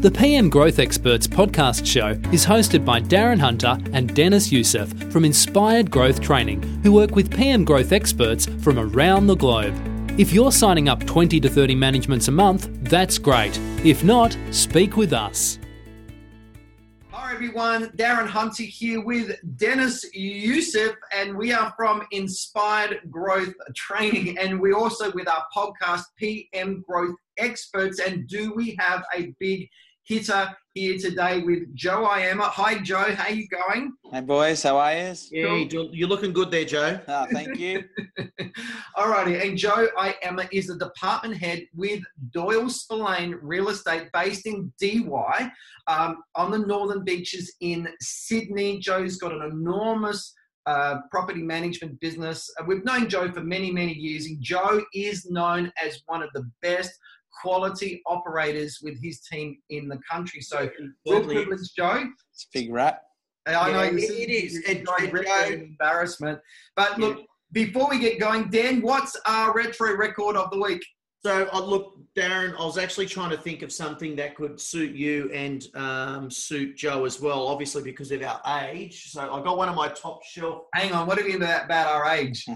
The PM Growth Experts podcast show is hosted by Darren Hunter and Dennis Youssef from Inspired Growth Training, who work with PM Growth experts from around the globe. If you're signing up 20 to 30 managements a month, that's great. If not, speak with us. Hi everyone, Darren Hunter here with Dennis Youssef, and we are from Inspired Growth Training, and we're also with our podcast PM Growth Experts. And do we have a big hitter here today with Joe Iemma. Hi, Joe. How you going? Hey, boys. How are you? Yeah, you're looking good there, Joe. Oh, thank you. All righty. And Joe Iemma is the department head with Doyle Spillane Real Estate based in Dee Why um, on the Northern Beaches in Sydney. Joe's got an enormous uh, property management business. Uh, we've known Joe for many, many years, and Joe is known as one of the best quality operators with his team in the country. So, real privilege, Joe. It's a big rat. I know Yeah, this it- it is. It's And- like and really Joe- an embarrassment. But Yeah. look, before we get going, Dan, what's our retro record of the week? So, uh, look, Darren, I was actually trying to think of something that could suit you and um, suit Joe as well, obviously because of our age. So, I got one of my top shelf. Hang on, what are you about, about our age?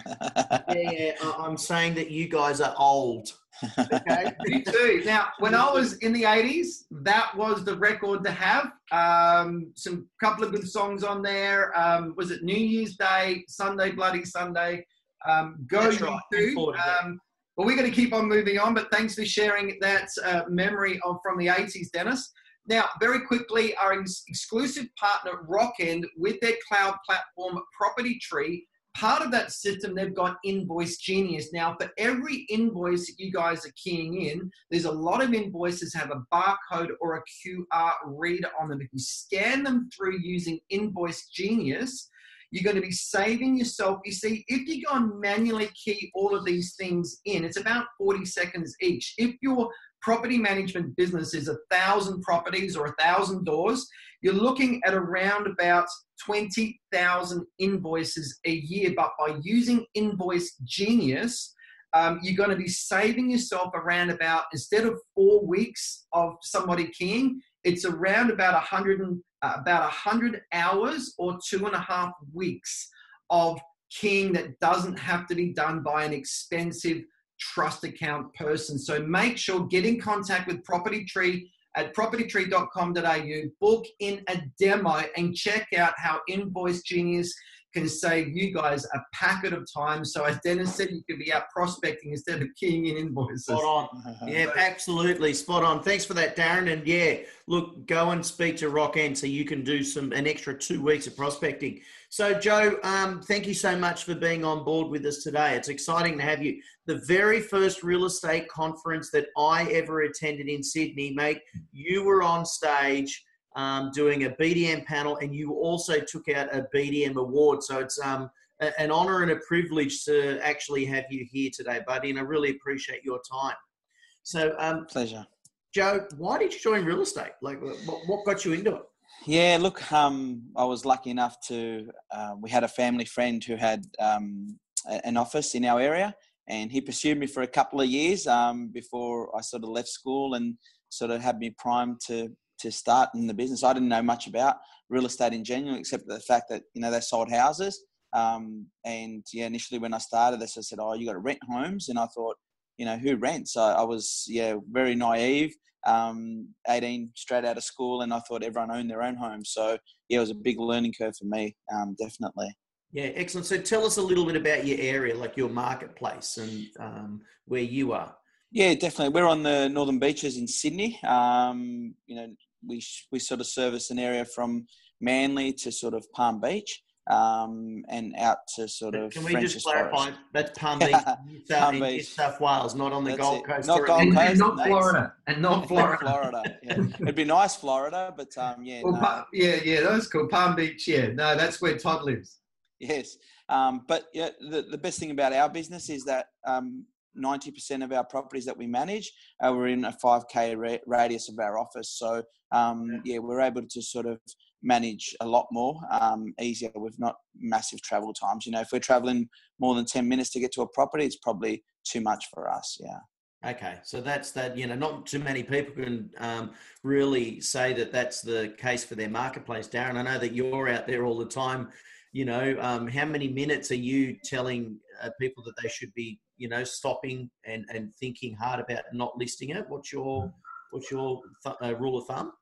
Yeah, yeah, I- I'm saying that you guys are old. Okay. Me too. Now, when I was in the 80s, that was the record to have. Um, some couple of good songs on there. Um, was it New Year's Day, Sunday, Bloody Sunday? Um, Go That's right. Um, well, we're going to keep on moving on, but thanks for sharing that uh, memory of from the 80s, Dennis. Now, very quickly, our ex- exclusive partner, Rockend, with their cloud platform Property Tree, part of that system, they've got Invoice Genius. Now, for every invoice that you guys are keying in, there's a lot of invoices have a barcode or a QR reader on them. If you scan them through using Invoice Genius, you're going to be saving yourself. You see, if you go and manually key all of these things in, it's about 40 seconds each. If your property management business is a thousand properties or a thousand doors, you're looking at around about 20,000 invoices a year. But by using Invoice Genius, um, you're going to be saving yourself around about, instead of four weeks of somebody keying, it's around about 100 and, uh, about 100 hours or two and a half weeks of keying that doesn't have to be done by an expensive trust account person. So make sure get in contact with Property Tree at propertytree.com.au, book in a demo and check out how Invoice Genius can save you guys a packet of time. So as Dennis said, you could be out prospecting instead of keying in invoices. Spot on. Yeah, absolutely. Spot on. Thanks for that, Darren. And yeah, look, go and speak to Rockend so you can do some an extra two weeks of prospecting. So, Joe, um, thank you so much for being on board with us today. It's exciting to have you. The very first real estate conference that I ever attended in Sydney, mate, you were on stage um, doing a BDM panel, and you also took out a BDM award. So it's um, an honor and a privilege to actually have you here today, buddy. And I really appreciate your time. So, um, Pleasure. Joe, why did you join real estate? Like, what, what got you into it? Yeah, look, um, I was lucky enough to. Uh, we had a family friend who had um, an office in our area, and he pursued me for a couple of years um, before I sort of left school and sort of had me primed to to start in the business. I didn't know much about real estate in general, except the fact that you know they sold houses. Um, and yeah, initially when I started this, I said, "Oh, you got to rent homes," and I thought, you know, who rents? I, I was yeah very naive um, 18 straight out of school and I thought everyone owned their own home. So yeah, it was a big learning curve for me, um, definitely. Yeah, excellent. So, tell us a little bit about your area, like your marketplace and um, where you are. Yeah, definitely. We're on the Northern Beaches in Sydney. Um, you know, we, we sort of service an area from Manly to sort of Palm Beach um, and out to sort of Can we French's just clarify? Forest. That's Palm Beach, New South, Palm in New South Wales, not on the That's Gold it. Coast. Not Gold and, anything. and Coast, not thanks. Florida. And not Not Florida. Florida. Yeah. It'd be nice, Florida, but um, yeah, Well, no. Pa- yeah, yeah, that's cool. Palm Beach, yeah. No, that's where Todd lives. Yes, um, but yeah, the, the best thing about our business is that um, 90% of our properties that we manage are within a 5k ra- radius of our office. So um, yeah, we're able to sort of manage a lot more um, easier with not massive travel times. You know, if we're traveling more than 10 minutes to get to a property, it's probably too much for us. Yeah. Okay, so that's that. You know, not too many people can um, really say that that's the case for their marketplace. Darren, I know that you're out there all the time. You know, um, how many minutes are you telling uh, people that they should be, you know, stopping and, and thinking hard about not listing it? What's your what's your th- uh, rule of thumb?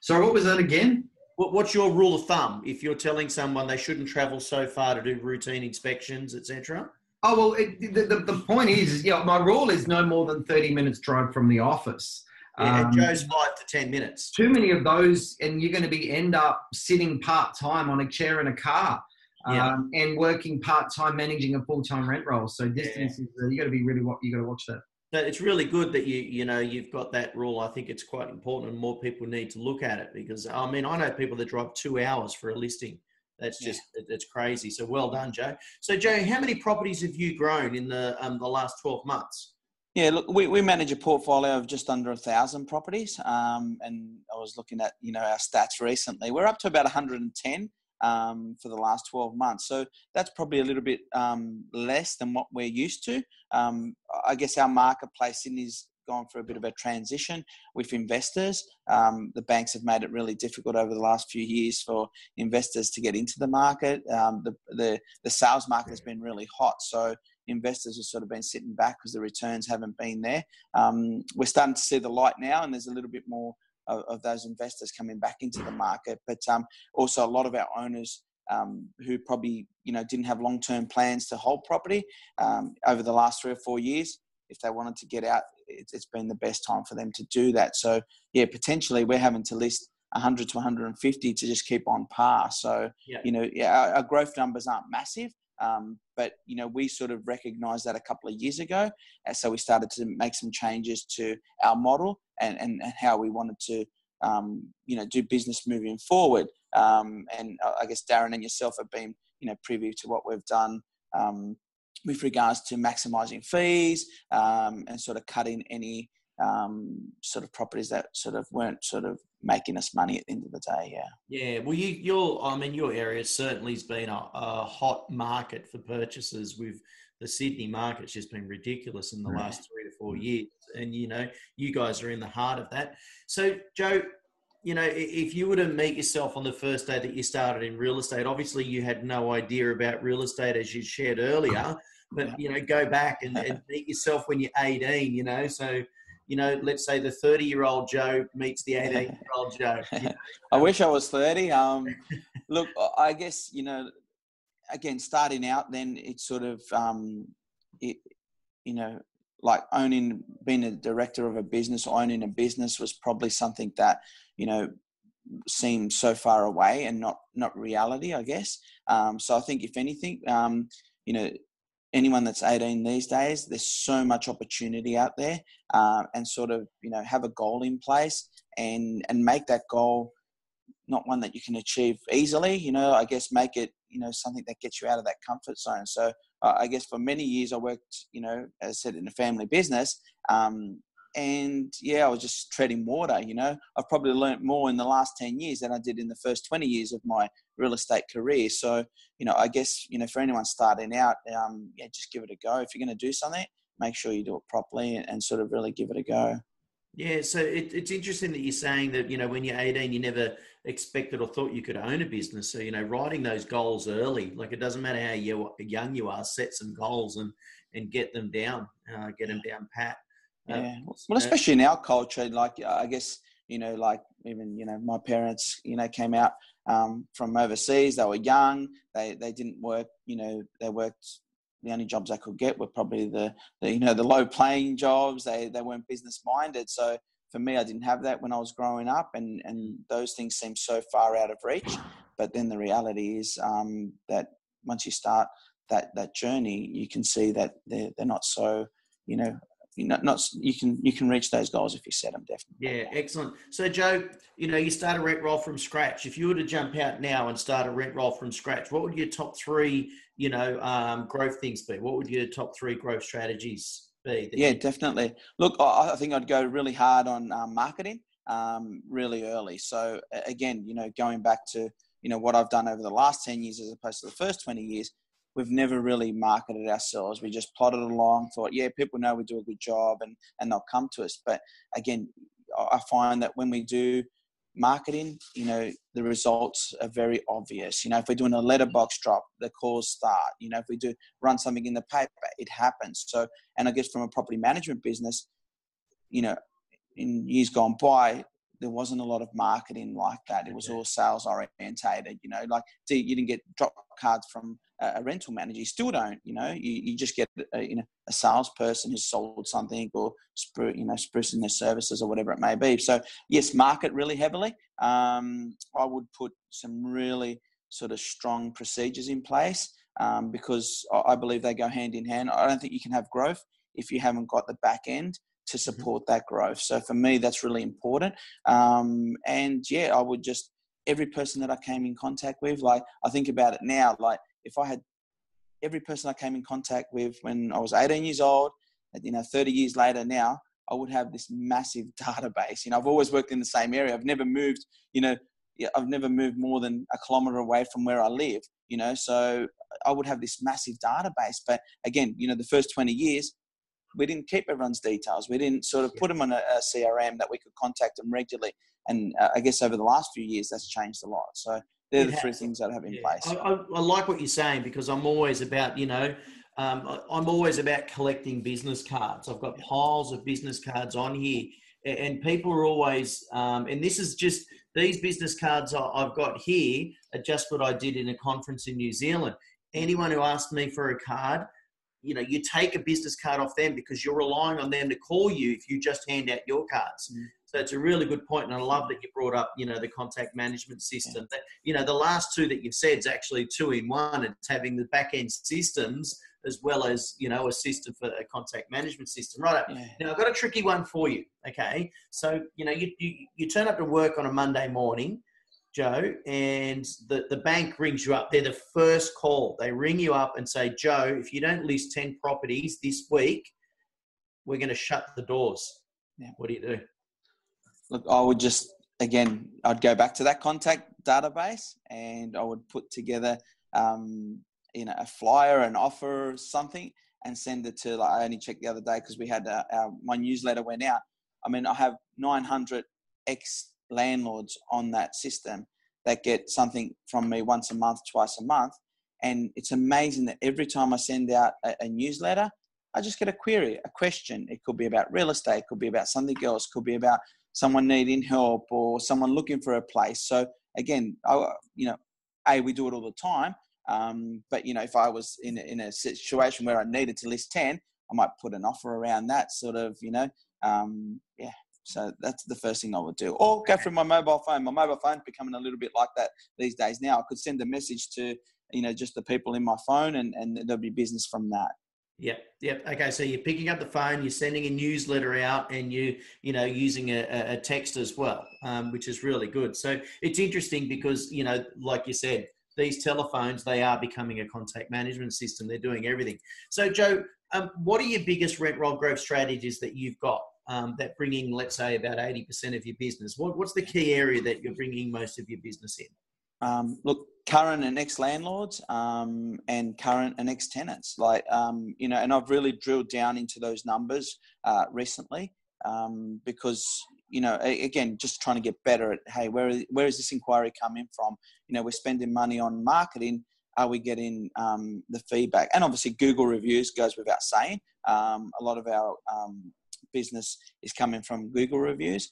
Sorry, what was that again? What, what's your rule of thumb if you're telling someone they shouldn't travel so far to do routine inspections, etc.? Oh well, it, the, the, the point is, yeah, my rule is no more than thirty minutes drive from the office. Yeah, um, Joe's five to ten minutes. Too many of those, and you're going to be end up sitting part time on a chair in a car, yeah. um, and working part time managing a full time rent roll. So distance yeah. is uh, you got to be really what you got to watch that. But it's really good that you you know you've got that rule. I think it's quite important, and more people need to look at it because I mean I know people that drive two hours for a listing that's just yeah. it's crazy. So well done, Joe. So Joe, how many properties have you grown in the um, the last twelve months? Yeah, look, we, we manage a portfolio of just under a thousand properties, um, and I was looking at you know our stats recently. We're up to about 110 um, for the last 12 months, so that's probably a little bit um, less than what we're used to. Um, I guess our marketplace in is gone through a bit of a transition with investors. Um, the banks have made it really difficult over the last few years for investors to get into the market. Um, the, the, the sales market has been really hot, so investors have sort of been sitting back because the returns haven't been there. Um, we're starting to see the light now, and there's a little bit more of, of those investors coming back into the market. But um, also, a lot of our owners um, who probably you know didn't have long term plans to hold property um, over the last three or four years if they wanted to get out, it's, it's been the best time for them to do that. So yeah, potentially we're having to list 100 to 150 to just keep on par. So yeah. you know, yeah, our, our, growth numbers aren't massive, um, but you know, we sort of recognised that a couple of years ago, and so we started to make some changes to our model and and, and how we wanted to. Um, you know, do business moving forward, um, and I guess Darren and yourself have been, you know, privy to what we've done um, with regards to maximising fees um, and sort of cutting any um, sort of properties that sort of weren't sort of making us money at the end of the day. Yeah. Yeah. Well, you, your, I mean, your area certainly has been a, a hot market for purchases. With the Sydney market's just been ridiculous in the right. last three to four years, and you know, you guys are in the heart of that. So, Joe, you know, if you were to meet yourself on the first day that you started in real estate, obviously you had no idea about real estate as you shared earlier, but, you know, go back and, and meet yourself when you're 18, you know, so, you know, let's say the 30 year old Joe meets the 18 year old Joe. You know? I wish I was 30. Um, look, I guess, you know, again, starting out, then it's sort of, um, it, you know, like owning, being a director of a business, owning a business was probably something that, you know, seemed so far away and not not reality, I guess. Um, so I think if anything, um, you know, anyone that's 18 these days, there's so much opportunity out there, uh, and sort of you know have a goal in place and and make that goal not one that you can achieve easily. You know, I guess make it you know something that gets you out of that comfort zone. So uh, I guess for many years I worked, you know, as I said, in a family business. Um, and yeah, I was just treading water. You know, I've probably learnt more in the last ten years than I did in the first twenty years of my real estate career. So, you know, I guess you know for anyone starting out, um, yeah, just give it a go. If you're going to do something, make sure you do it properly and, and sort of really give it a go. Yeah, so it, it's interesting that you're saying that you know when you're 18, you never expected or thought you could own a business. So you know, writing those goals early, like it doesn't matter how young you are, set some goals and and get them down, uh, get them down pat. Yeah. well, especially in our culture, like I guess you know, like even you know, my parents, you know, came out um, from overseas. They were young. They they didn't work. You know, they worked. The only jobs they could get were probably the, the you know the low paying jobs. They they weren't business minded. So for me, I didn't have that when I was growing up, and and those things seem so far out of reach. But then the reality is um, that once you start that that journey, you can see that they're they're not so you know know, not you can you can reach those goals if you set them definitely. Yeah, excellent. So Joe, you know, you start a rent roll from scratch. If you were to jump out now and start a rent roll from scratch, what would your top three, you know, um, growth things be? What would your top three growth strategies be? Yeah, you- definitely. Look, I, I, think I'd go really hard on um, marketing um, really early. So again, you know, going back to you know what I've done over the last ten years as opposed to the first twenty years we've never really marketed ourselves. We just plodded along, thought, yeah, people know we do a good job and, and they'll come to us. But again, I find that when we do marketing, you know, the results are very obvious. You know, if we're doing a letterbox drop, the calls start. You know, if we do run something in the paper, it happens. So, and I guess from a property management business, you know, in years gone by, there wasn't a lot of marketing like that. It was all sales orientated. You know, like you didn't get drop cards from a rental manager. You still don't. You know, you, you just get a, you know a salesperson who's sold something or spru- you know sprucing their services or whatever it may be. So yes, market really heavily. Um, I would put some really sort of strong procedures in place um, because I believe they go hand in hand. I don't think you can have growth if you haven't got the back end to mm-hmm. support that growth. So for me, that's really important. Um, and yeah, I would just every person that I came in contact with, like I think about it now, like if I had every person I came in contact with when I was 18 years old, you know, 30 years later now, I would have this massive database. You know, I've always worked in the same area. I've never moved, you know, I've never moved more than a kilometer away from where I live, you know, so I would have this massive database. But again, you know, the first 20 years, we didn't keep everyone's details. We didn't sort of put them on a, a CRM that we could contact them regularly. And uh, I guess over the last few years, that's changed a lot. So they're the three things that I have in yeah. place. I, I, I, like what you're saying because I'm always about, you know, um, I'm always about collecting business cards. I've got piles of business cards on here, and people are always, um, and this is just these business cards I've got here are just what I did in a conference in New Zealand. Anyone who asked me for a card, you know, you take a business card off them because you're relying on them to call you if you just hand out your cards. Mm. So it's a really good point, and I love that you brought up, you know, the contact management system. That you know, the last two that you've said is actually two in one. It's having the back end systems as well as you know a system for a contact management system. Right. Yeah. Now I've got a tricky one for you. Okay, so you know, you, you you turn up to work on a Monday morning. Joe, and the, the bank rings you up. They're the first call. They ring you up and say, Joe, if you don't list 10 properties this week, we're going to shut the doors. Yeah. What do you do? Look, I would just again, I'd go back to that contact database and I would put together, um, you know, a flyer, an offer, something, and send it to. Like I only checked the other day because we had uh, our my newsletter went out. I mean, I have 900 ex landlords on that system that get something from me once a month, twice a month, and it's amazing that every time I send out a, a newsletter, I just get a query, a question. It could be about real estate, could be about something else, could be about someone needing help or someone looking for a place. So again, I, you know, a we do it all the time. Um, but you know, if I was in in a situation where I needed to list ten, I might put an offer around that sort of, you know, um, yeah. So that's the first thing I would do, or go through my mobile phone. My mobile phone's becoming a little bit like that these days. Now I could send a message to you know just the people in my phone, and and there'll be business from that. Yep, yep. Okay, so you're picking up the phone, you're sending a newsletter out, and you, you know, using a, a text as well, um, which is really good. So it's interesting because you know, like you said, these telephones they are becoming a contact management system. They're doing everything. So Joe, um, what are your biggest rent roll growth strategies that you've got um, that bringing, let's say, about eighty percent of your business? What, what's the key area that you're bringing most of your business in? Um, look, current and ex landlords um, and current and ex tenants. Like, um, you know, and I've really drilled down into those numbers uh, recently um, because, you know, again, just trying to get better at, hey, where, where is this inquiry coming from? You know, we're spending money on marketing. Are we getting um, the feedback? And obviously, Google reviews goes without saying. Um, a lot of our business is coming from Google reviews,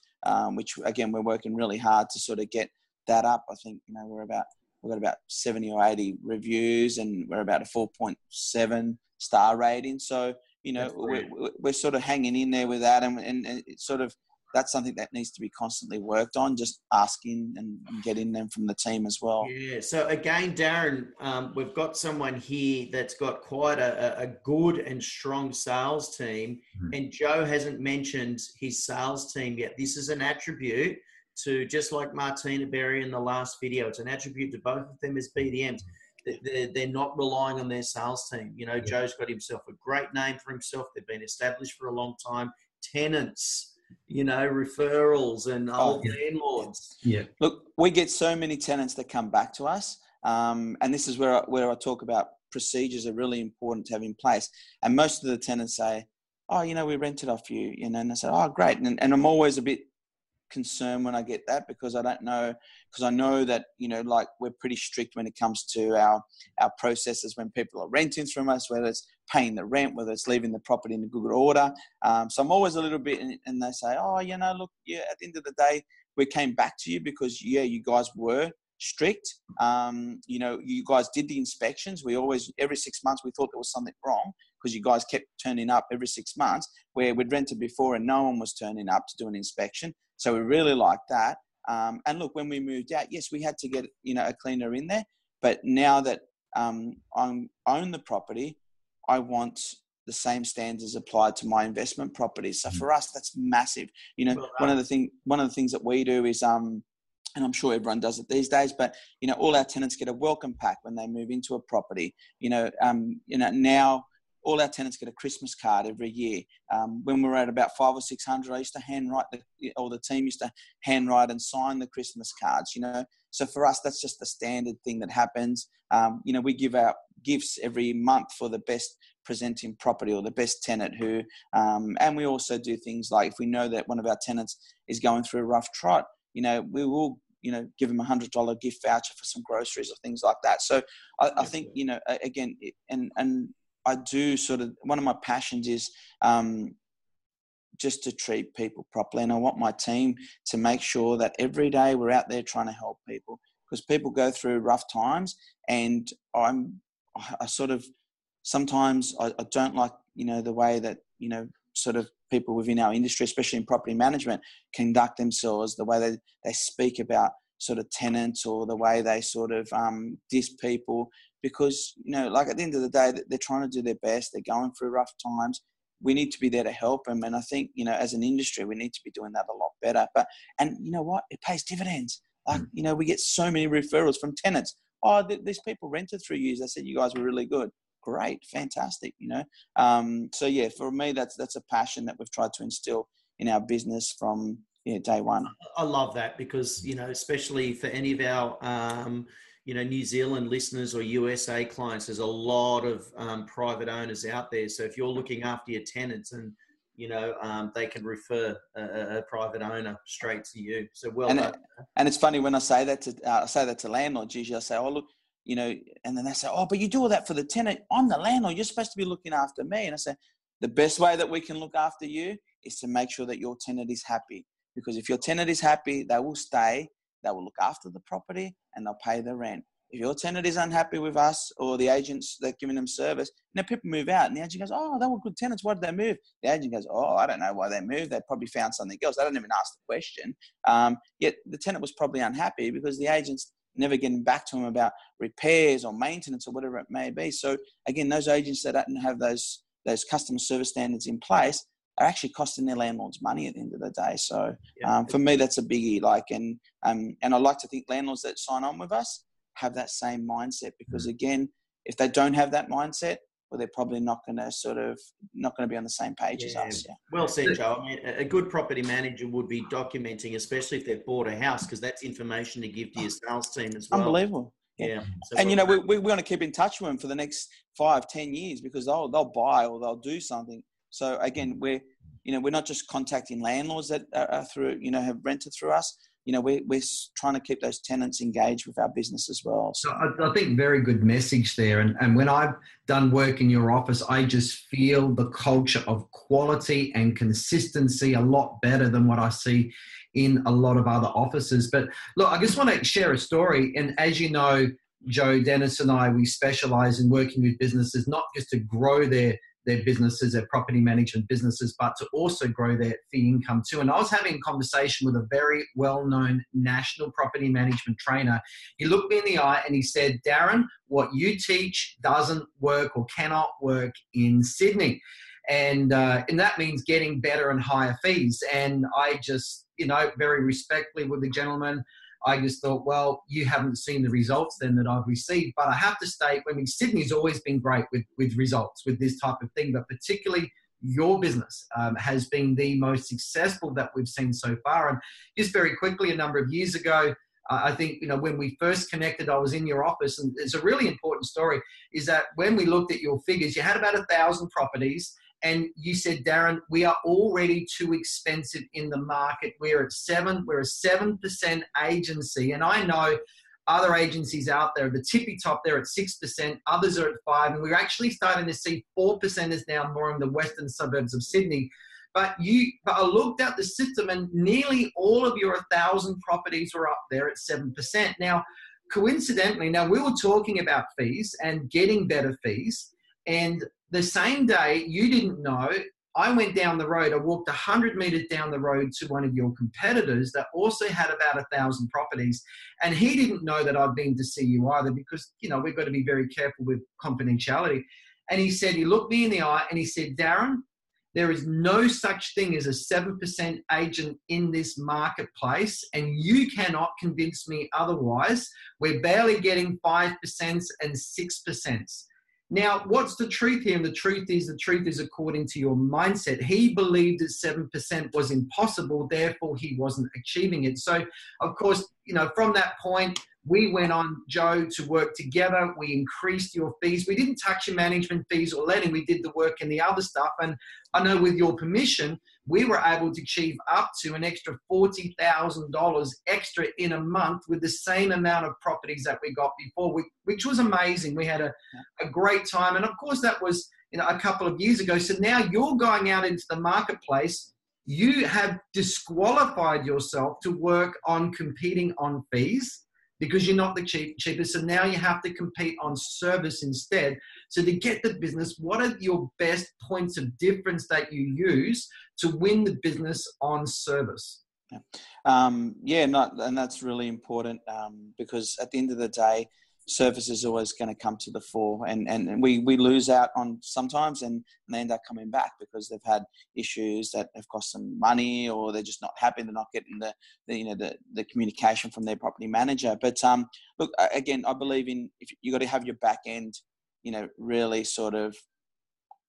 which again, we're working really hard to sort of get that up. I think you know we're about we've got about seventy or eighty reviews, and we're about a four point seven star rating. So you know we're, we're sort of hanging in there with that, and, and, and it's sort of that's something that needs to be constantly worked on. Just asking and, and getting them from the team as well. Yeah. So again, Darren, um, we've got someone here that's got quite a, a good and strong sales team, mm-hmm. and Joe hasn't mentioned his sales team yet. This is an attribute to just like Martina Berry in the last video. It's an attribute to both of them as BDMs. They're, they're not relying on their sales team. You know, yeah. Joe's got himself a great name for himself. They've been established for a long time. Tenants, you know, referrals and oh, old yeah. landlords. Yeah. Look, we get so many tenants that come back to us. Um, and this is where I, where I talk about procedures are really important to have in place. And most of the tenants say, "Oh, you know, we rented off you," you know, and I say, "Oh, great." And, and I'm always a bit concerned when I get that because I don't know because I know that you know like we're pretty strict when it comes to our our processes when people are renting from us whether it's paying the rent whether it's leaving the property in a good order um, so I'm always a little bit and they say oh you know look yeah at the end of the day we came back to you because yeah you guys were strict um, you know you guys did the inspections we always every six months we thought there was something wrong because you guys kept turning up every six months where we'd rented before and no one was turning up to do an inspection so we really like that. Um, and look, when we moved out, yes, we had to get you know a cleaner in there. But now that um, I own the property, I want the same standards applied to my investment properties. So mm. for us, that's massive. You know, well, one of the thing one of the things that we do is um, and I'm sure everyone does it these days. But you know, all our tenants get a welcome pack when they move into a property. You know, um, you know now all our tenants get a Christmas card every year. Um, when we were at about five or six hundred, I used to handwrite the, or the team used to handwrite and sign the Christmas cards. You know, so for us, that's just the standard thing that happens. Um, you know, we give out gifts every month for the best presenting property or the best tenant who, um, and we also do things like if we know that one of our tenants is going through a rough trot, you know, we will you know give them a hundred dollar gift voucher for some groceries or things like that so I, I think you know again and and I do sort of one of my passions is um, just to treat people properly, and I want my team to make sure that every day we're out there trying to help people because people go through rough times, and I'm I sort of sometimes I, I don't like you know the way that you know sort of people within our industry, especially in property management, conduct themselves, the way they, they speak about sort of tenants or the way they sort of um, diss people because you know like at the end of the day they're trying to do their best. They're going through rough times. We need to be there to help them and i think you know as an industry we need to be doing that a lot better. But and you know what? It pays dividends. Like mm. you know we get so many referrals from tenants. Oh th- these people rented through you. They said you guys were really good. Great. Fantastic you know? Um, so yeah for me that's that's a passion that we've tried to instill in our business from yeah, day one. I love that because you know especially for any of our um, you know New Zealand listeners or USA clients, there's a lot of um, private owners out there. So if you're looking after your tenants and you know um, they can refer a, a, private owner straight to you. So well and, it, and it's funny when I say that to uh, I say that to landlords. Usually I say, oh look, you know, and then they say, oh, but you do all that for the tenant. I'm the landlord. You're supposed to be looking after me. And I say, the best way that we can look after you is to make sure that your tenant is happy. Because if your tenant is happy, they will stay they will look after the property and they'll pay the rent. If your tenant is unhappy with us or the agents that are giving them service, now people move out and the agent goes, Oh, they were good tenants. Why did they move? The agent goes, Oh, I don't know why they moved. They probably found something else. They don't even ask the question. Um, yet the tenant was probably unhappy because the agent's never getting back to them about repairs or maintenance or whatever it may be. So again, those agents that don't have those those customer service standards in place, are actually costing their landlords money at the end of the day. So yeah. um, for me, that's a biggie. Like, and um, and I like to think landlords that sign on with us have that same mindset because mm. again, if they don't have that mindset, well, they're probably not going to sort of not going to be on the same page yeah. as us. Yeah. Well said, Joe. I mean, a good property manager would be documenting, especially if they've bought a house, because that's information to give to your sales team as well. Unbelievable. Yeah. So and you know, we, we want to keep in touch with them for the next five, ten years because they'll they'll buy or they'll do something so again, we're you know we're not just contacting landlords that are through you know have rented through us. You know we're we're trying to keep those tenants engaged with our business as well. So I, I think very good message there. And and when I've done work in your office, I just feel the culture of quality and consistency a lot better than what I see in a lot of other offices. But look, I just want to share a story. And as you know, Joe Dennis and I, we specialize in working with businesses not just to grow their their businesses, their property management businesses, but to also grow their fee income too. And I was having a conversation with a very well known national property management trainer. He looked me in the eye and he said, Darren, what you teach doesn't work or cannot work in Sydney. And, uh, and that means getting better and higher fees. And I just, you know, very respectfully with the gentleman, I just thought, well, you haven't seen the results then that I've received. But I have to state, I mean, Sydney's always been great with, with results with this type of thing, but particularly your business um, has been the most successful that we've seen so far. And just very quickly, a number of years ago, I think, you know, when we first connected, I was in your office, and it's a really important story is that when we looked at your figures, you had about a thousand properties. And you said, Darren, we are already too expensive in the market. We're at seven, we're a 7% agency. And I know other agencies out there, the tippy top, they're at 6%, others are at 5 And we're actually starting to see 4% is now more in the western suburbs of Sydney. But you, but I looked at the system, and nearly all of your thousand properties were up there at seven percent. Now, coincidentally, now we were talking about fees and getting better fees, and the same day you didn't know. I went down the road. I walked 100 meters down the road to one of your competitors that also had about a thousand properties. And he didn't know that I'd been to see you either because, you know, we've got to be very careful with confidentiality. And he said, he looked me in the eye and he said, Darren, there is no such thing as a 7% agent in this marketplace, and you cannot convince me otherwise. We're barely getting 5% and 6%. Now, what's the truth here? And the truth is, the truth is according to your mindset. He believed that 7% was impossible, therefore, he wasn't achieving it. So, of course, you know, from that point, we went on, Joe, to work together. We increased your fees. We didn't touch your management fees or letting. We did the work and the other stuff. And I know with your permission, we were able to achieve up to an extra $40,000 extra in a month with the same amount of properties that we got before, which was amazing. We had a, a great time. And of course, that was you know, a couple of years ago. So now you're going out into the marketplace. You have disqualified yourself to work on competing on fees because you're not the cheap, cheapest. So now you have to compete on service instead. So to get the business, what are your best points of difference that you use to win the business on service? Yeah, um, yeah not, and that's really important um, because at the end of the day, service is always going to come to the fore and, and we, we lose out on sometimes and, and, they end up coming back because they've had issues that have cost them money or they're just not happy they're not getting the, the you know the, the communication from their property manager. But um look again i believe in if you got to have your back end you know really sort of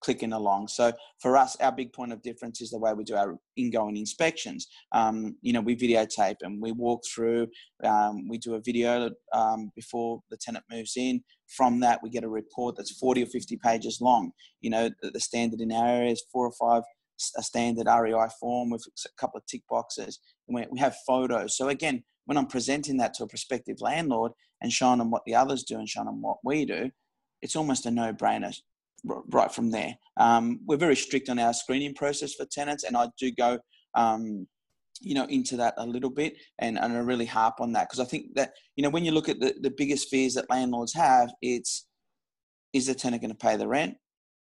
clicking along. So for us, our big point of difference is the way we do our ingoing inspections. Um, you know, we videotape and we walk through. Um, we do a video um, before the tenant moves in. From that, we get a report that's 40 or 50 pages long. You know, the, standard in our area is four or five a standard REI form with a couple of tick boxes. And we have photos. So again, when I'm presenting that to a prospective landlord and showing them what the others do and showing them what we do, it's almost a no-brainer right from there. Um, we're very strict on our screening process for tenants, and I do go, um, you know, into that a little bit, and, and I really harp on that because I think that you know when you look at the, the biggest fears that landlords have, it's is the tenant going to pay the rent?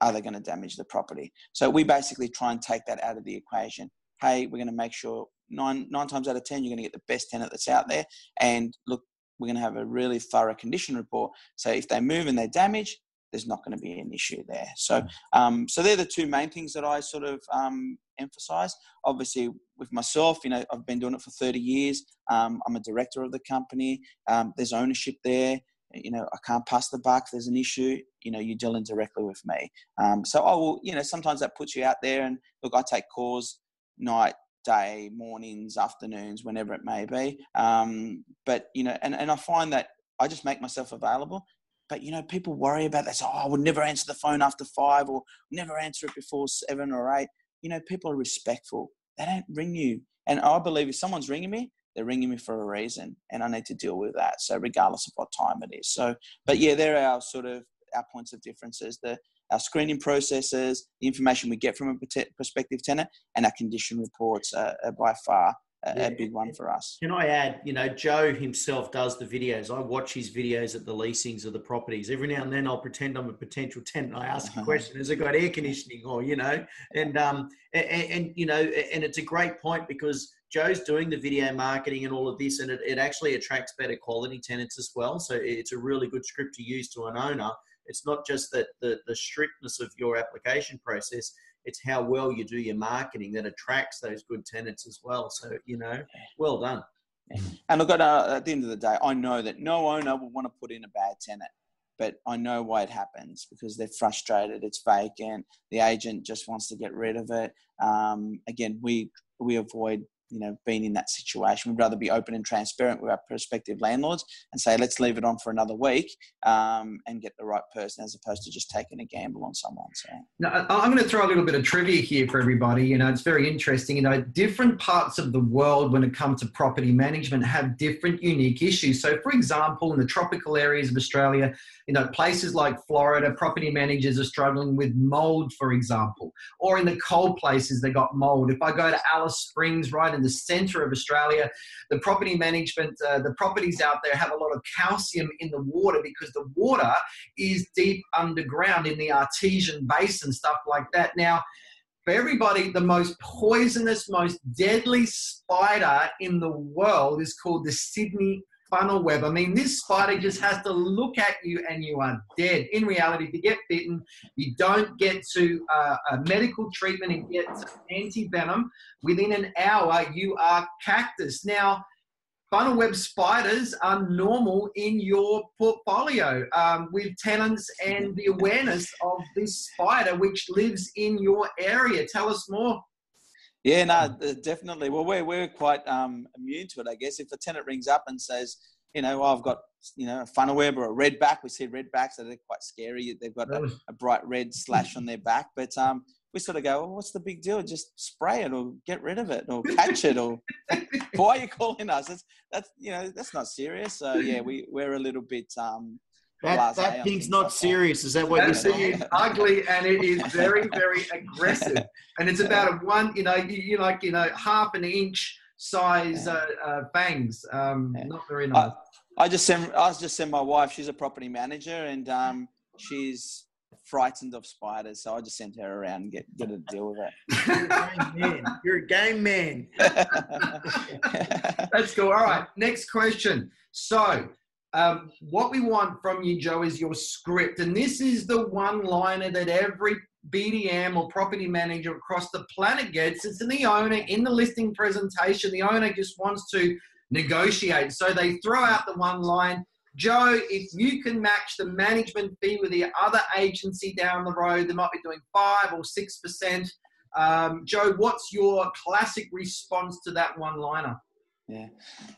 Are they going to damage the property? So we basically try and take that out of the equation. Hey, we're going to make sure nine nine times out of ten you're going to get the best tenant that's out there, and look, we're going to have a really thorough condition report. So if they move and they damage, there's not going to be an issue there. So, mm. um, so they're the two main things that I sort of um, emphasize. Obviously, with myself, you know, I've been doing it for 30 years. Um, I'm a director of the company. Um, there's ownership there. You know, I can't pass the buck. There's an issue. You know, you're dealing directly with me. Um, so I will. You know, sometimes that puts you out there, and look, I take calls night, day, mornings, afternoons, whenever it may be. Um, but you know, and, and I find that I just make myself available. But you know, people worry about that. So, oh, I would never answer the phone after five, or never answer it before seven or eight. You know, people are respectful. They don't ring you, and I believe if someone's ringing me, they're ringing me for a reason, and I need to deal with that. So, regardless of what time it is. So, but yeah, there are our sort of our points of differences. The our screening processes, the information we get from a prospective tenant, and our condition reports are, are by far a, yeah. a big one for us. Can I add, you know, Joe himself does the videos. I watch his videos at the leasings of the properties. Every now and then I'll pretend I'm a potential tenant. I ask a question, has it got air conditioning or, you know, and, um, and, and, you know, and it's a great point because Joe's doing the video marketing and all of this, and it, it actually attracts better quality tenants as well. So it's a really good script to use to an owner. It's not just that the, the strictness of your application process, it's how well you do your marketing that attracts those good tenants as well. So, you know, well done. And look, at, uh, at the end of the day, I know that no owner will want to put in a bad tenant, but I know why it happens because they're frustrated. It's vacant. The agent just wants to get rid of it. Um, again, we we avoid you know been in that situation. We'd rather be open and transparent with our prospective landlords and say, let's leave it on for another week um, and get the right person, as opposed to just taking a gamble on someone. So now, I'm going to throw a little bit of trivia here for everybody. You know, it's very interesting. You know, different parts of the world when it comes to property management have different unique issues. So, for example, in the tropical areas of Australia, you know, places like Florida, property managers are struggling with mold, for example, or in the cold places they got mold. If I go to Alice Springs, right in the center of Australia, the property management, uh, the properties out there have a lot of calcium in the water because the water is deep underground in the artesian basin, stuff like that. Now, for everybody, the most poisonous, most deadly spider in the world is called the Sydney funnel web. I mean, this spider just has to look at you and you are dead. In reality, if you get bitten, you don't get to uh, a medical treatment and get anti venom. Within an hour, you are cactus. Now, funnel web spiders are normal in your portfolio um, with tenants and the awareness of this spider which lives in your area. Tell us more. Yeah, no, definitely. Well, we're we're quite um, immune to it, I guess. If a tenant rings up and says, you know, oh, I've got you know a funnel web or a red back, we see red backs, so they're quite scary. They've got a, a bright red slash on their back, but um, we sort of go, well, what's the big deal? Just spray it or get rid of it or catch it or why are you calling us? That's that's you know that's not serious. So yeah, we we're a little bit um that, that thing's not serious. Is that what you're saying? ugly and it is very, very aggressive. And it's about a one, you know, you, you like, you know, half an inch size uh, uh, fangs. Um, yeah. Not very nice. I, I, just send, I just send my wife. She's a property manager, and um, she's frightened of spiders, so I just sent her around and get get to deal with it. You're a game man. You're a game man. That's cool. All right, next question. So um, what we want from you, Joe, is your script. And this is the one liner that every BDM or property manager across the planet gets. It's in the owner, in the listing presentation. The owner just wants to negotiate. So they throw out the one line Joe, if you can match the management fee with the other agency down the road, they might be doing five or six percent. Um, Joe, what's your classic response to that one liner? Yeah.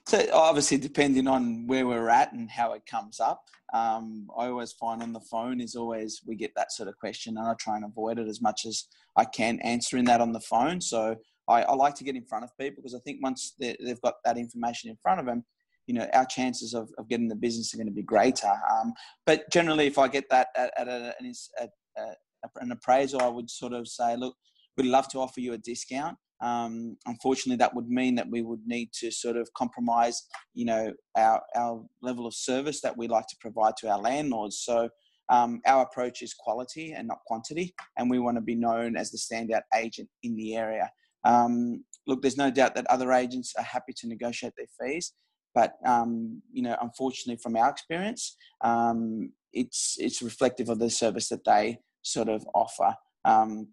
So obviously, depending on where we're at and how it comes up, um, I always find on the phone is always we get that sort of question, and I try and avoid it as much as I can, answering that on the phone. So I, I like to get in front of people because I think once they've got that information in front of them, you know, our chances of, of getting the business are going to be greater. Um, but generally, if I get that at, at, a, at, at an appraisal, I would sort of say, look, we'd love to offer you a discount. Um, unfortunately, that would mean that we would need to sort of compromise, you know, our, our level of service that we like to provide to our landlords. So um, our approach is quality and not quantity, and we want to be known as the standout agent in the area. Um, look, there's no doubt that other agents are happy to negotiate their fees, but um, you know, unfortunately, from our experience, um, it's it's reflective of the service that they sort of offer. Um,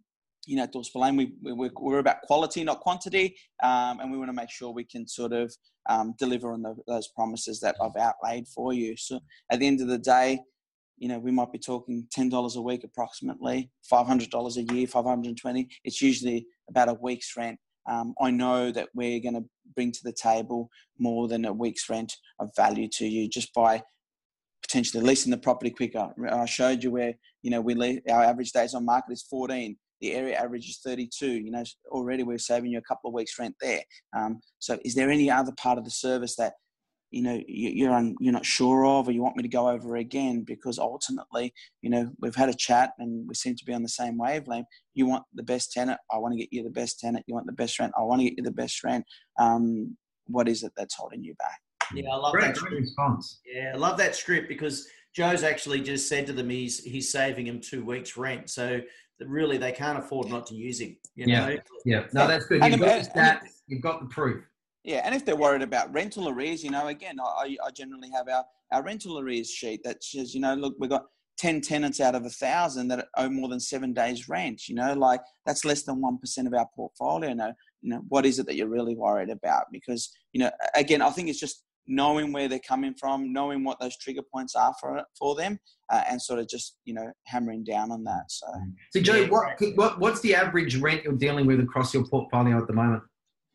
you know, Doyle Spillane, we, we, we're about quality, not quantity, um, and we want to make sure we can sort of um, deliver on the, those promises that I've outlaid for you. So at the end of the day, you know, we might be talking ten dollars a week, approximately five hundred dollars a year, five hundred and twenty. It's usually about a week's rent. Um, I know that we're going to bring to the table more than a week's rent of value to you just by potentially leasing the property quicker. I showed you where you know we lease, our average days on market is 14 the area average is 32 you know already we're saving you a couple of weeks rent there. Um, so is there any other part of the service that you know you're un, you're not sure of or you want me to go over again? Because ultimately you know we've had a chat and we seem to be on the same wavelength. You want the best tenant i want to get you the best tenant. You want the best rent i want to get you the best rent. Um, what is it that's holding you back? Yeah i love great, that great response. Yeah i love that script because joe's actually just said to them he's he's saving him two weeks rent. So really they can't afford not to use him. You know? Yeah, yeah. No, that's good. You've got the stats. You've got the proof. Yeah, and if they're worried about rental arrears, you know, again, I, I generally have our, our rental arrears sheet that says, you know, look, we've got 10 tenants out of a thousand that owe more than seven days rent, you know, like that's less than 1% of our portfolio. You know, you know, what is it that you're really worried about? Because, you know, again, I think it's just knowing where they're coming from, knowing what those trigger points are for for them, uh, and sort of just you know hammering down on that. So, so Joe, what, what what's the average rent you're dealing with across your portfolio at the moment?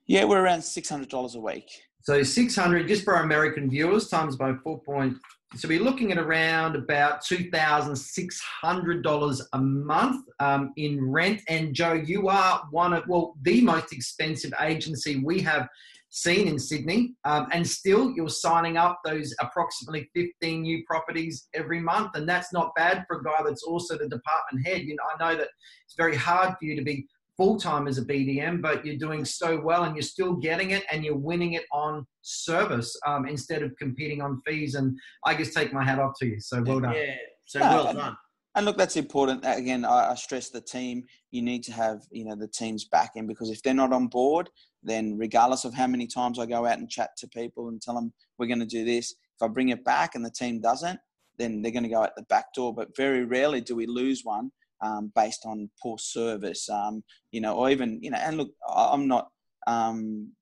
Yeah, we're around six hundred dollars a week. So six hundred just for our American viewers times by four point. So we're looking at around about two thousand six hundred dollars a month um, in rent. And Joe, you are one of well the most expensive agency we have seen in Sydney, um, and still you're signing up those approximately 15 new properties every month, and that's not bad for a guy that's also the department head. You know, I know that it's very hard for you to be full time as a BDM, but you're doing so well, and you're still getting it, and you're winning it on service um, instead of competing on fees. And I just take my hat off to you. So well done. Yeah. So well done. And look, that's important. Again, I, I, stress the team. You need to have, you know, the team's backing because if they're not on board, then regardless of how many times I go out and chat to people and tell them we're going to do this, if I bring it back and the team doesn't, then they're going to go out the back door. But very rarely do we lose one um, based on poor service, um, you know, or even, you know, and look, I'm not, um,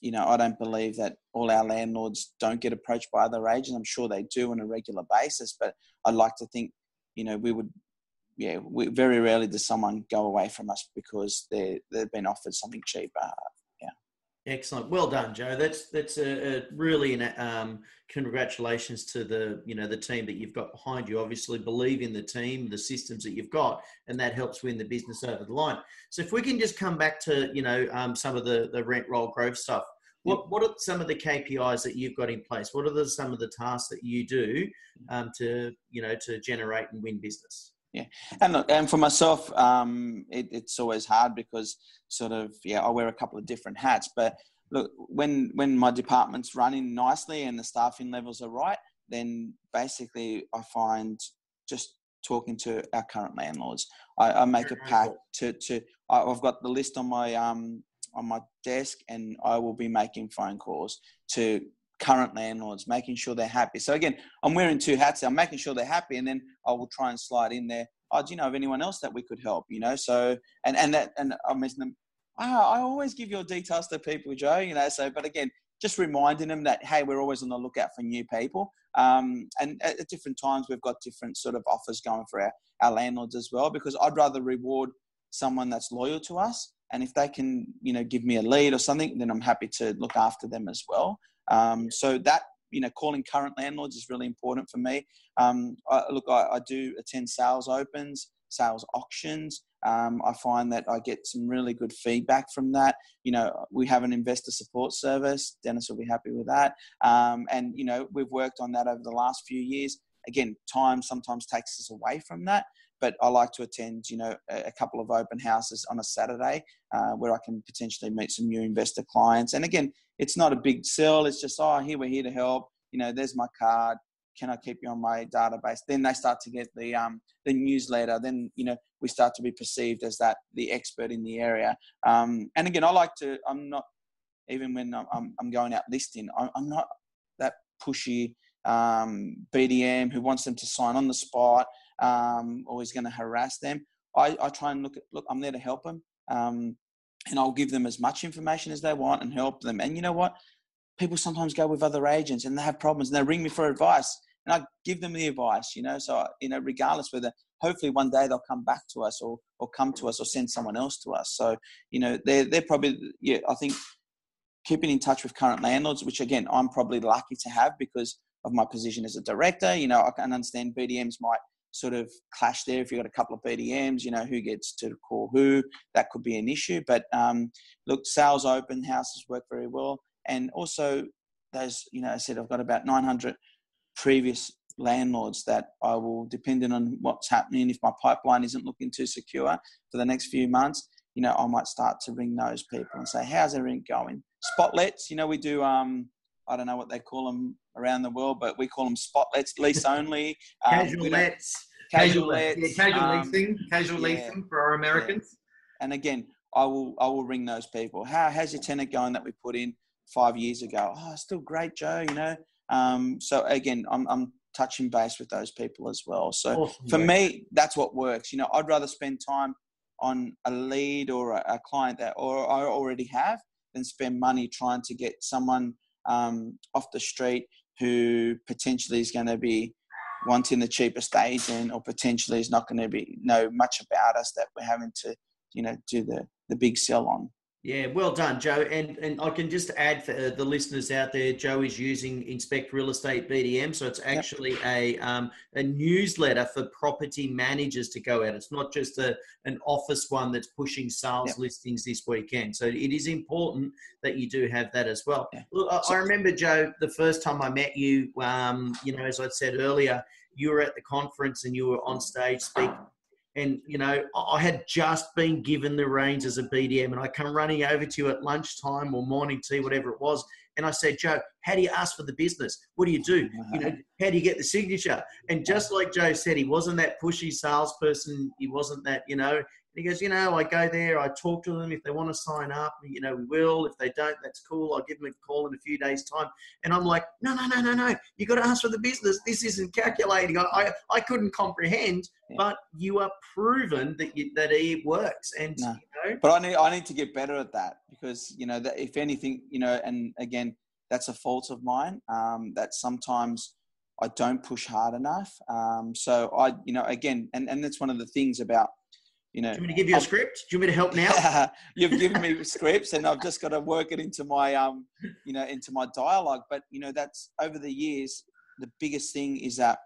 you know, I don't believe that all our landlords don't get approached by other agents. I'm sure they do on a regular basis, but I'd like to think, you know, we would yeah, we, very rarely does someone go away from us because they they've been offered something cheaper. Yeah. Excellent, well done, Joe. That's that's a, a really um, congratulations to the you know the team that you've got behind you. Obviously, believe in the team, the systems that you've got, and that helps win the business over the line. So, if we can just come back to you know um, some of the the rent roll growth stuff. What, what are some of the KPIs that you've got in place? What are the, some of the tasks that you do um, to you know to generate and win business? Yeah, and look, and for myself, um, it, it's always hard because sort of yeah, I wear a couple of different hats. But look, when when my department's running nicely and the staffing levels are right, then basically I find just talking to our current landlords. I, I make a pact to to I've got the list on my um on my desk, and I will be making phone calls to current landlords, making sure they're happy. So again, I'm wearing two hats. I'm making sure they're happy, and then I will try and slide in there. Oh, do you know of anyone else that we could help? You know, so and and that and I'm missing them. Oh, I always give your details to people, Joe. You know, so but again, just reminding them that hey, we're always on the lookout for new people. Um, and at, at different times, we've got different sort of offers going for our, our landlords as well. Because I'd rather reward someone that's loyal to us and if they can you know give me a lead or something then i'm happy to look after them as well um, so that you know, calling current landlords is really important for me. Um, I, look, I, I, do attend sales opens, sales auctions. Um, I find that I get some really good feedback from that. You know, we have an investor support service. Dennis will be happy with that. Um, and you know, we've worked on that over the last few years. Again, time sometimes takes us away from that but I like to attend, you know, a, couple of open houses on a Saturday uh, where I can potentially meet some new investor clients. And again, it's not a big sell. It's just, oh, here we're here to help. You know, there's my card. Can I keep you on my database? Then they start to get the um, the newsletter. Then you know we start to be perceived as that the expert in the area. Um, and again, I like to. I'm not even when I'm, I'm going out listing. I'm not that pushy um, BDM who wants them to sign on the spot um, or is going to harass them. I, I try and look at, look, I'm there to help them. Um, and I'll give them as much information as they want and help them. And you know what? People sometimes go with other agents and they have problems and they ring me for advice and I give them the advice, you know, so, you know, regardless whether hopefully one day they'll come back to us or, or come to us or send someone else to us. So, you know, they're, they're probably, yeah, I think keeping in touch with current landlords, which again, I'm probably lucky to have because of my position as a director. You know, I can understand BDMs might sort of clash there. If you've got a couple of BDMs, you know, who gets to call who, that could be an issue. But um, look, sales open houses work very well. And also, those, you know, I said I've got about 900 previous landlords that I will, depending on what's happening, if my pipeline isn't looking too secure for the next few months, you know, I might start to ring those people and say, how's everything going? Spotlets, you know, we do, um, I don't know what they call them around the world, but we call them spotlets, lease only. Um, casual lets. Casual, lets. Yeah, casual um, leasing. Casual yeah, leasing for our Americans. Yeah. And again, I will I will ring those people. How how's your tenant going that we put in five years ago? Oh, still great, Joe. You know. Um, so again, I'm I'm touching base with those people as well. So awesome, for me, that's what works. You know, I'd rather spend time on a lead or a, a client that or I already have than spend money trying to get someone um, off the street who potentially is going to be wanting the cheapest agent or potentially is not going to be know much about us that we're having to you know do the the big sell on Yeah, well done, Joe. And and I can just add for uh, the listeners out there, Joe is using Inspect Real Estate BDM, so it's actually yep. a um, a newsletter for property managers to go out. It's not just a an office one that's pushing sales yep. listings this weekend. So it is important that you do have that as well. Yeah. Look, I, I, remember Joe the first time I met you. Um, you know, as I said earlier, you were at the conference and you were on stage speaking and you know I had just been given the reins as a BDM, and I come running over to you at lunchtime or morning tea, whatever it was, and I said, Joe, how do you ask for the business? What do you do? You know, uh-huh. how do you get the signature? And just like Joe said, he wasn't that pushy salesperson. He wasn't that, you know, he goes, you know, I go there, I talk to them. If they want to sign up, you know, we will. If they don't, that's cool. I'll give them a call in a few days' time. And I'm like, no, no, no, no, no. You got to ask for the business. This isn't calculating. I, I, I couldn't comprehend, yeah. but you are proven that you, that it works. And no. you know, but I need I need to get better at that because you know that if anything, you know, and again, that's a fault of mine. Um, that sometimes. I don't push hard enough. Um, so I, you know, again, and, and that's one of the things about you know, do you want me to give you a script? Do you want me to help now? You've given me scripts, and I've just got to work it into my, um, you know, into my dialogue. But you know, that's over the years. The biggest thing is that,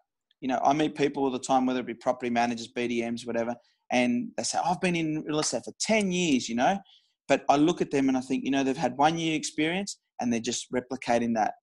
you know, I meet people all the time, whether it be property managers, BDMs, whatever, and they say, "I've been in real estate for ten years," you know, but I look at them and I think, you know, they've had one year experience, and they're just replicating that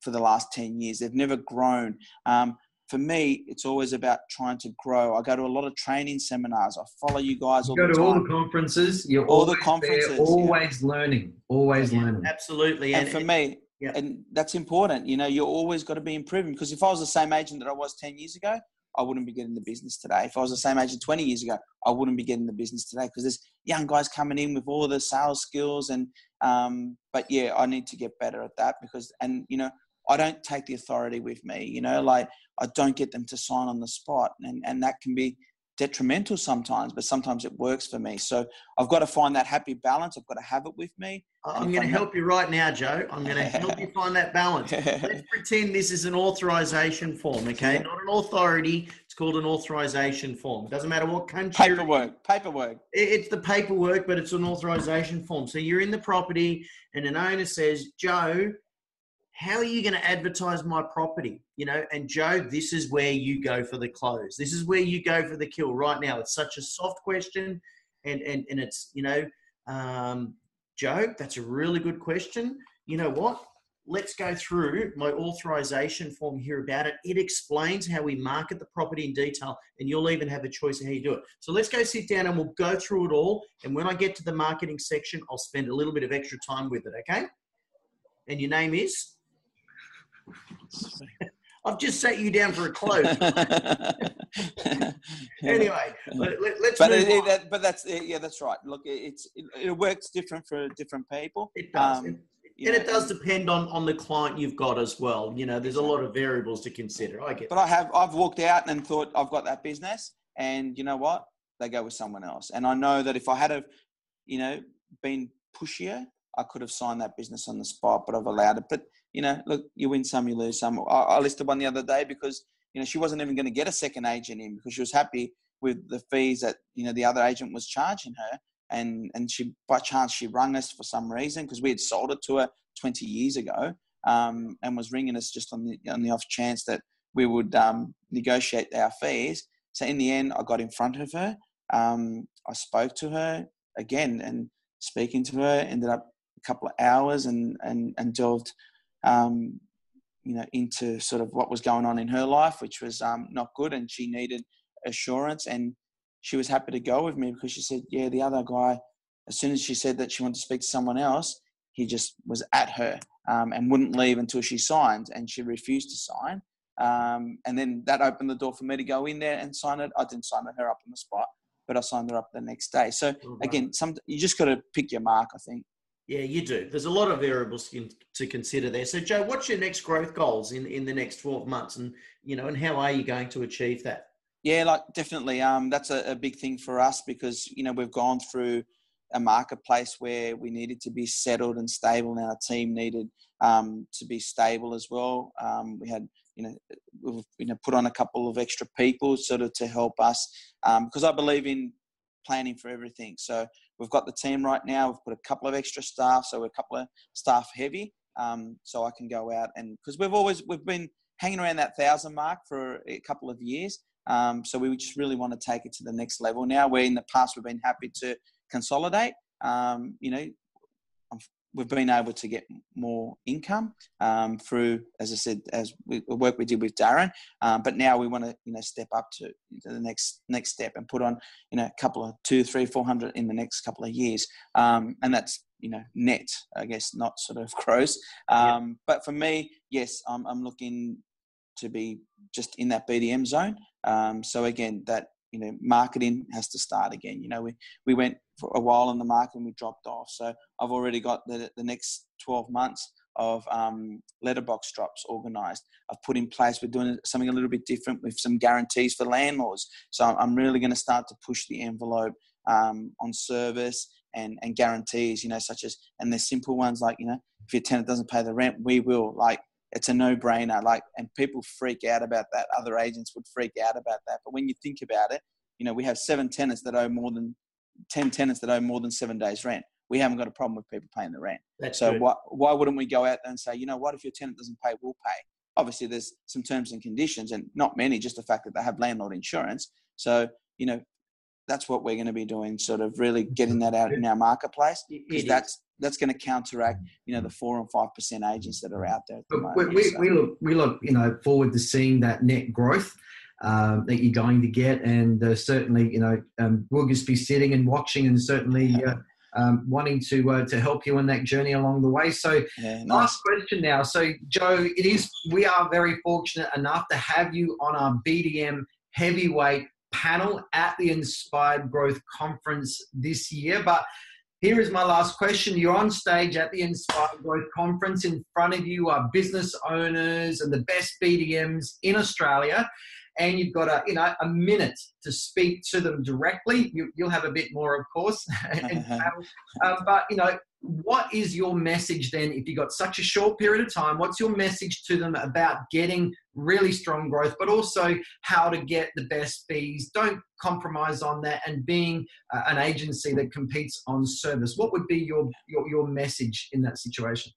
for the last 10 years. They've never grown. Um, for me, it's always about trying to grow. I go to a lot of training seminars. I follow you guys all the time you go to all the conferences. You're all the conferences. There, always yeah. learning. Always yeah, learning. Absolutely. And, and for me, yeah. and that's important. You know, you're always got to be improving because if I was the same agent that I was 10 years ago, I wouldn't be getting the business today. If I was the same agent 20 years ago, I wouldn't be getting the business today because there's young guys coming in with all the sales skills and um, but yeah, I need to get better at that because and you know I don't take the authority with me. You know, like I don't get them to sign on the spot, and and that can be detrimental sometimes, but sometimes it works for me. So I've got to find that happy balance. I've got to have it with me. I'm going to help you right now, Joe. I'm going to help you find that balance. Let's pretend this is an authorization form, okay? Not an authority. It's called an authorization form. It doesn't matter what country. Paperwork. Paperwork. It's the paperwork, but it's an authorization form. So you're in the property, and an owner says, Joe, how are you going to advertise my property? You know, and Joe, this is where you go for the close. This is where you go for the kill right now. It's such a soft question, and and and it's you know, um, Joe, that's a really good question. You know what? Let's go through my authorization form here about it. It explains how we market the property in detail, and you'll even have a choice of how you do it. So let's go sit down and we'll go through it all. And when I get to the marketing section, I'll spend a little bit of extra time with it. Okay? And your name is? I've just set you down for a close. anyway, let, us but it, that, but that's yeah, that's right. Look, it's it, it, works different for different people. It does. Um, and it does depend on on the client you've got as well. You know, there's a lot of variables to consider. I get. But I have I've walked out and thought I've got that business, and you know what? They go with someone else, and I know that if I had have, you know, been pushier, I could have signed that business on the spot, but I've allowed it. But you know, look, you win some, you lose some. I, I listed one the other day because you know she wasn't even going to get a second agent in because she was happy with the fees that you know the other agent was charging her, and and she by chance she rung us for some reason because we had sold it to her 20 years ago, um, and was ringing us just on the on the off chance that we would um, negotiate our fees. So in the end, I got in front of her. Um, I spoke to her again, and speaking to her ended up a couple of hours and and and delved um, you know, into sort of what was going on in her life, which was um, not good, and she needed assurance. And she was happy to go with me because she said, "Yeah, the other guy." As soon as she said that she wanted to speak to someone else, he just was at her um, and wouldn't leave until she signed, and she refused to sign. Um, and then that opened the door for me to go in there and sign it. I didn't sign her up on the spot, but I signed her up the next day. So oh, again, some you just got to pick your mark. I think. Yeah, you do. There's a lot of variables to consider there. So, Joe, what's your next growth goals in, in the next 12 months, and you know, and how are you going to achieve that? Yeah, like definitely. Um, that's a, a big thing for us because you know we've gone through a marketplace where we needed to be settled and stable, and our team needed um, to be stable as well. Um, we had, you know, we've you know put on a couple of extra people sort of to help us um, because I believe in planning for everything. So we've got the team right now. We've put a couple of extra staff, so we're a couple of staff heavy. Um, so I can go out and because we've always we've been hanging around that thousand mark for a couple of years. Um, so we just really want to take it to the next level now. Where in the past we've been happy to consolidate. Um, you know, we've been able to get more income um, through, as I said, as we, the work we did with Darren. Um, but now we want to, you know, step up to, the next next step and put on, you know, a couple of two, three, four hundred in the next couple of years, um, and that's you know net, I guess, not sort of gross. Yeah. Um, but for me, yes, I'm, I'm looking to be just in that BDM zone. Um, so again, that you know, marketing has to start again. You know, we, we went for a while in the market and we dropped off. So I've already got the, the next 12 months of um, letterbox drops organised. I've put in place, we're doing something a little bit different with some guarantees for landlords. So I'm really going to start to push the envelope um, on service and, and guarantees, you know, such as, and there's simple ones like, you know, if your tenant doesn't pay the rent, we will. Like, it's a no-brainer. Like, and people freak out about that. Other agents would freak out about that. But when you think about it, you know, we have seven tenants that owe more than ten tenants that owe more than seven days rent. We haven't got a problem with people paying the rent. That's so why why wouldn't we go out there and say, you know, what if your tenant doesn't pay, we'll pay. Obviously, there's some terms and conditions, and not many, just the fact that they have landlord insurance. So, you know, that's what we're going to be doing, sort of really getting that out in our marketplace because that's that's going to counteract, you know, the four and five percent agents that are out there. The we, we, so. we, look we look you know forward to seeing that net growth. Um, that you're going to get, and uh, certainly, you know, um, we'll just be sitting and watching, and certainly uh, um, wanting to uh, to help you on that journey along the way. So, yeah, nice. last question now. So, Joe, it is we are very fortunate enough to have you on our BDM heavyweight panel at the Inspired Growth Conference this year. But here is my last question. You're on stage at the Inspired Growth Conference. In front of you are business owners and the best BDMs in Australia. And you've got a, you know, a minute to speak to them directly. You, will have a bit more, of course. um, but, you know, what is your message then if you've got such a short period of time what's your message to them about getting really strong growth but also how to get the best fees don't compromise on that and being uh, an agency that competes on service what would be your your, your message in that situation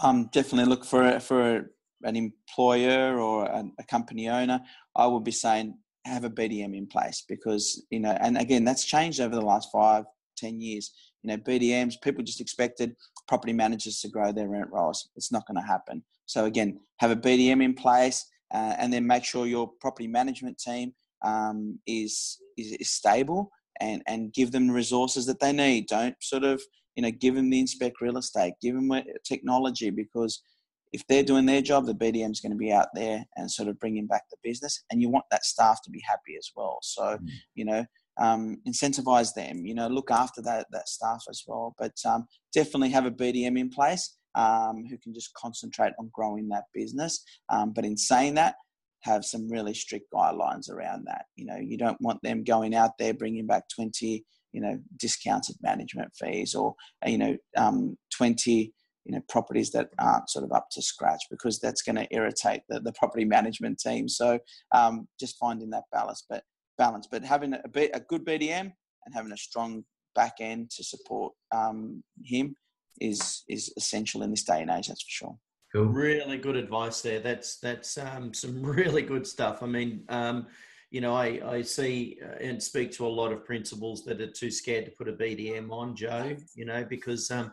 um, definitely look for for an employer or a, a company owner i would be saying have a bdm in place because you know and again that's changed over the last five ten years you know, BDMs, people just expected property managers to grow their rent rolls. It's not going to happen. So again, have a BDM in place, uh, and then make sure your property management team um, is, is, is stable and and give them resources that they need. Don't sort of you know give them the inspect real estate, give them technology because if they're doing their job, the BDM is going to be out there and sort of bringing back the business, and you want that staff to be happy as well. So mm. you know um, incentivize them, you know, look after that, that staff as well. But um, definitely have a BDM in place um, who can just concentrate on growing that business. Um, but in saying that, have some really strict guidelines around that. You know, you don't want them going out there bringing back 20, you know, discounted management fees or, you know, um, 20, you know properties that aren't sort of up to scratch because that's going to irritate the, the property management team so um, just finding that balance but balance. But having a, a good BDM and having a strong back end to support um, him is is essential in this day and age. That's for sure. Cool. Really good advice there. That's that's um, some really good stuff. I mean, um, you know, I, I see uh, and speak to a lot of principals that are too scared to put a BDM on, Joe. You know, because um,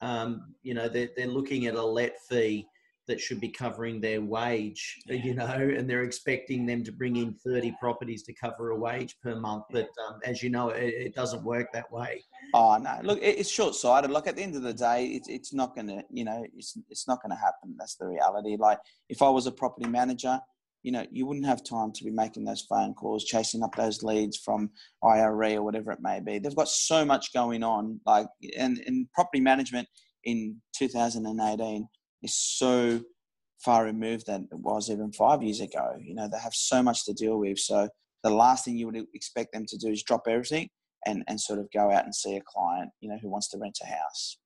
um, you know they're they're looking at a let fee that should be covering their wage, uh, you know, and they're expecting them to bring in 30 properties to cover a wage per month. But um, as you know, it, it, doesn't work that way. Oh no! Look, it's short-sighted. Like at the end of the day, it's it's not gonna, you know, it's it's not gonna happen. That's the reality. Like if I was a property manager, you know, you wouldn't have time to be making those phone calls, chasing up those leads from IRE or whatever it may be. They've got so much going on. Like and in property management in 2018 is so far removed than it was even five years ago. You know, they have so much to deal with. So the last thing you would expect them to do is drop everything and, and sort of go out and see a client, you know, who wants to rent a house.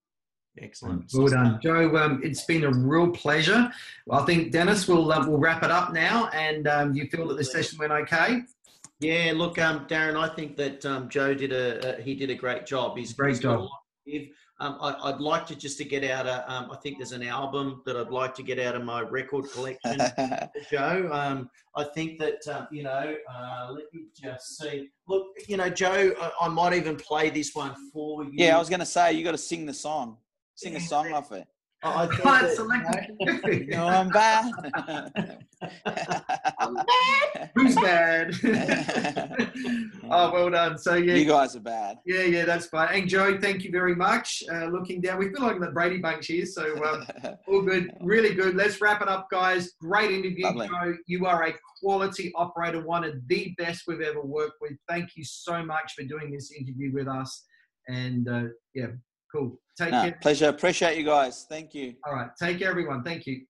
Excellent. Well done, Joe. Um, it's been a real pleasure. I think Dennis will uh, will wrap it up now. And um, you feel that the session went okay? Yeah, look, um, Darren, I think that um, Joe did a, a he did a great job. He's Great he's got a job. lot to. Um, I, would like to just to get out a. Um, I think there's an album that I'd like to get out of my record collection, Joe. Um, I think that uh, you know. Uh, let me just see. Look, you know, Joe, I, I might even play this one for you. yeah, I was going to say you got to sing the song. Sing a song off it. I, I think Right, that- selected. No, I'm bad. Who's bad? oh, well done. So yeah, you guys are bad. yeah, yeah, that's fine. And Joe, thank you very much. Uh, looking down, we feel like the Brady Bunch here, so um, all good, really good. Let's wrap it up, guys. Great interview, Lovely. Joe. You are a quality operator, one of the best we've ever worked with. Thank you so much for doing this interview with us. And uh, yeah, cool. Take No, care. pleasure. Appreciate you guys. Thank you. All right, take care, everyone. Thank you.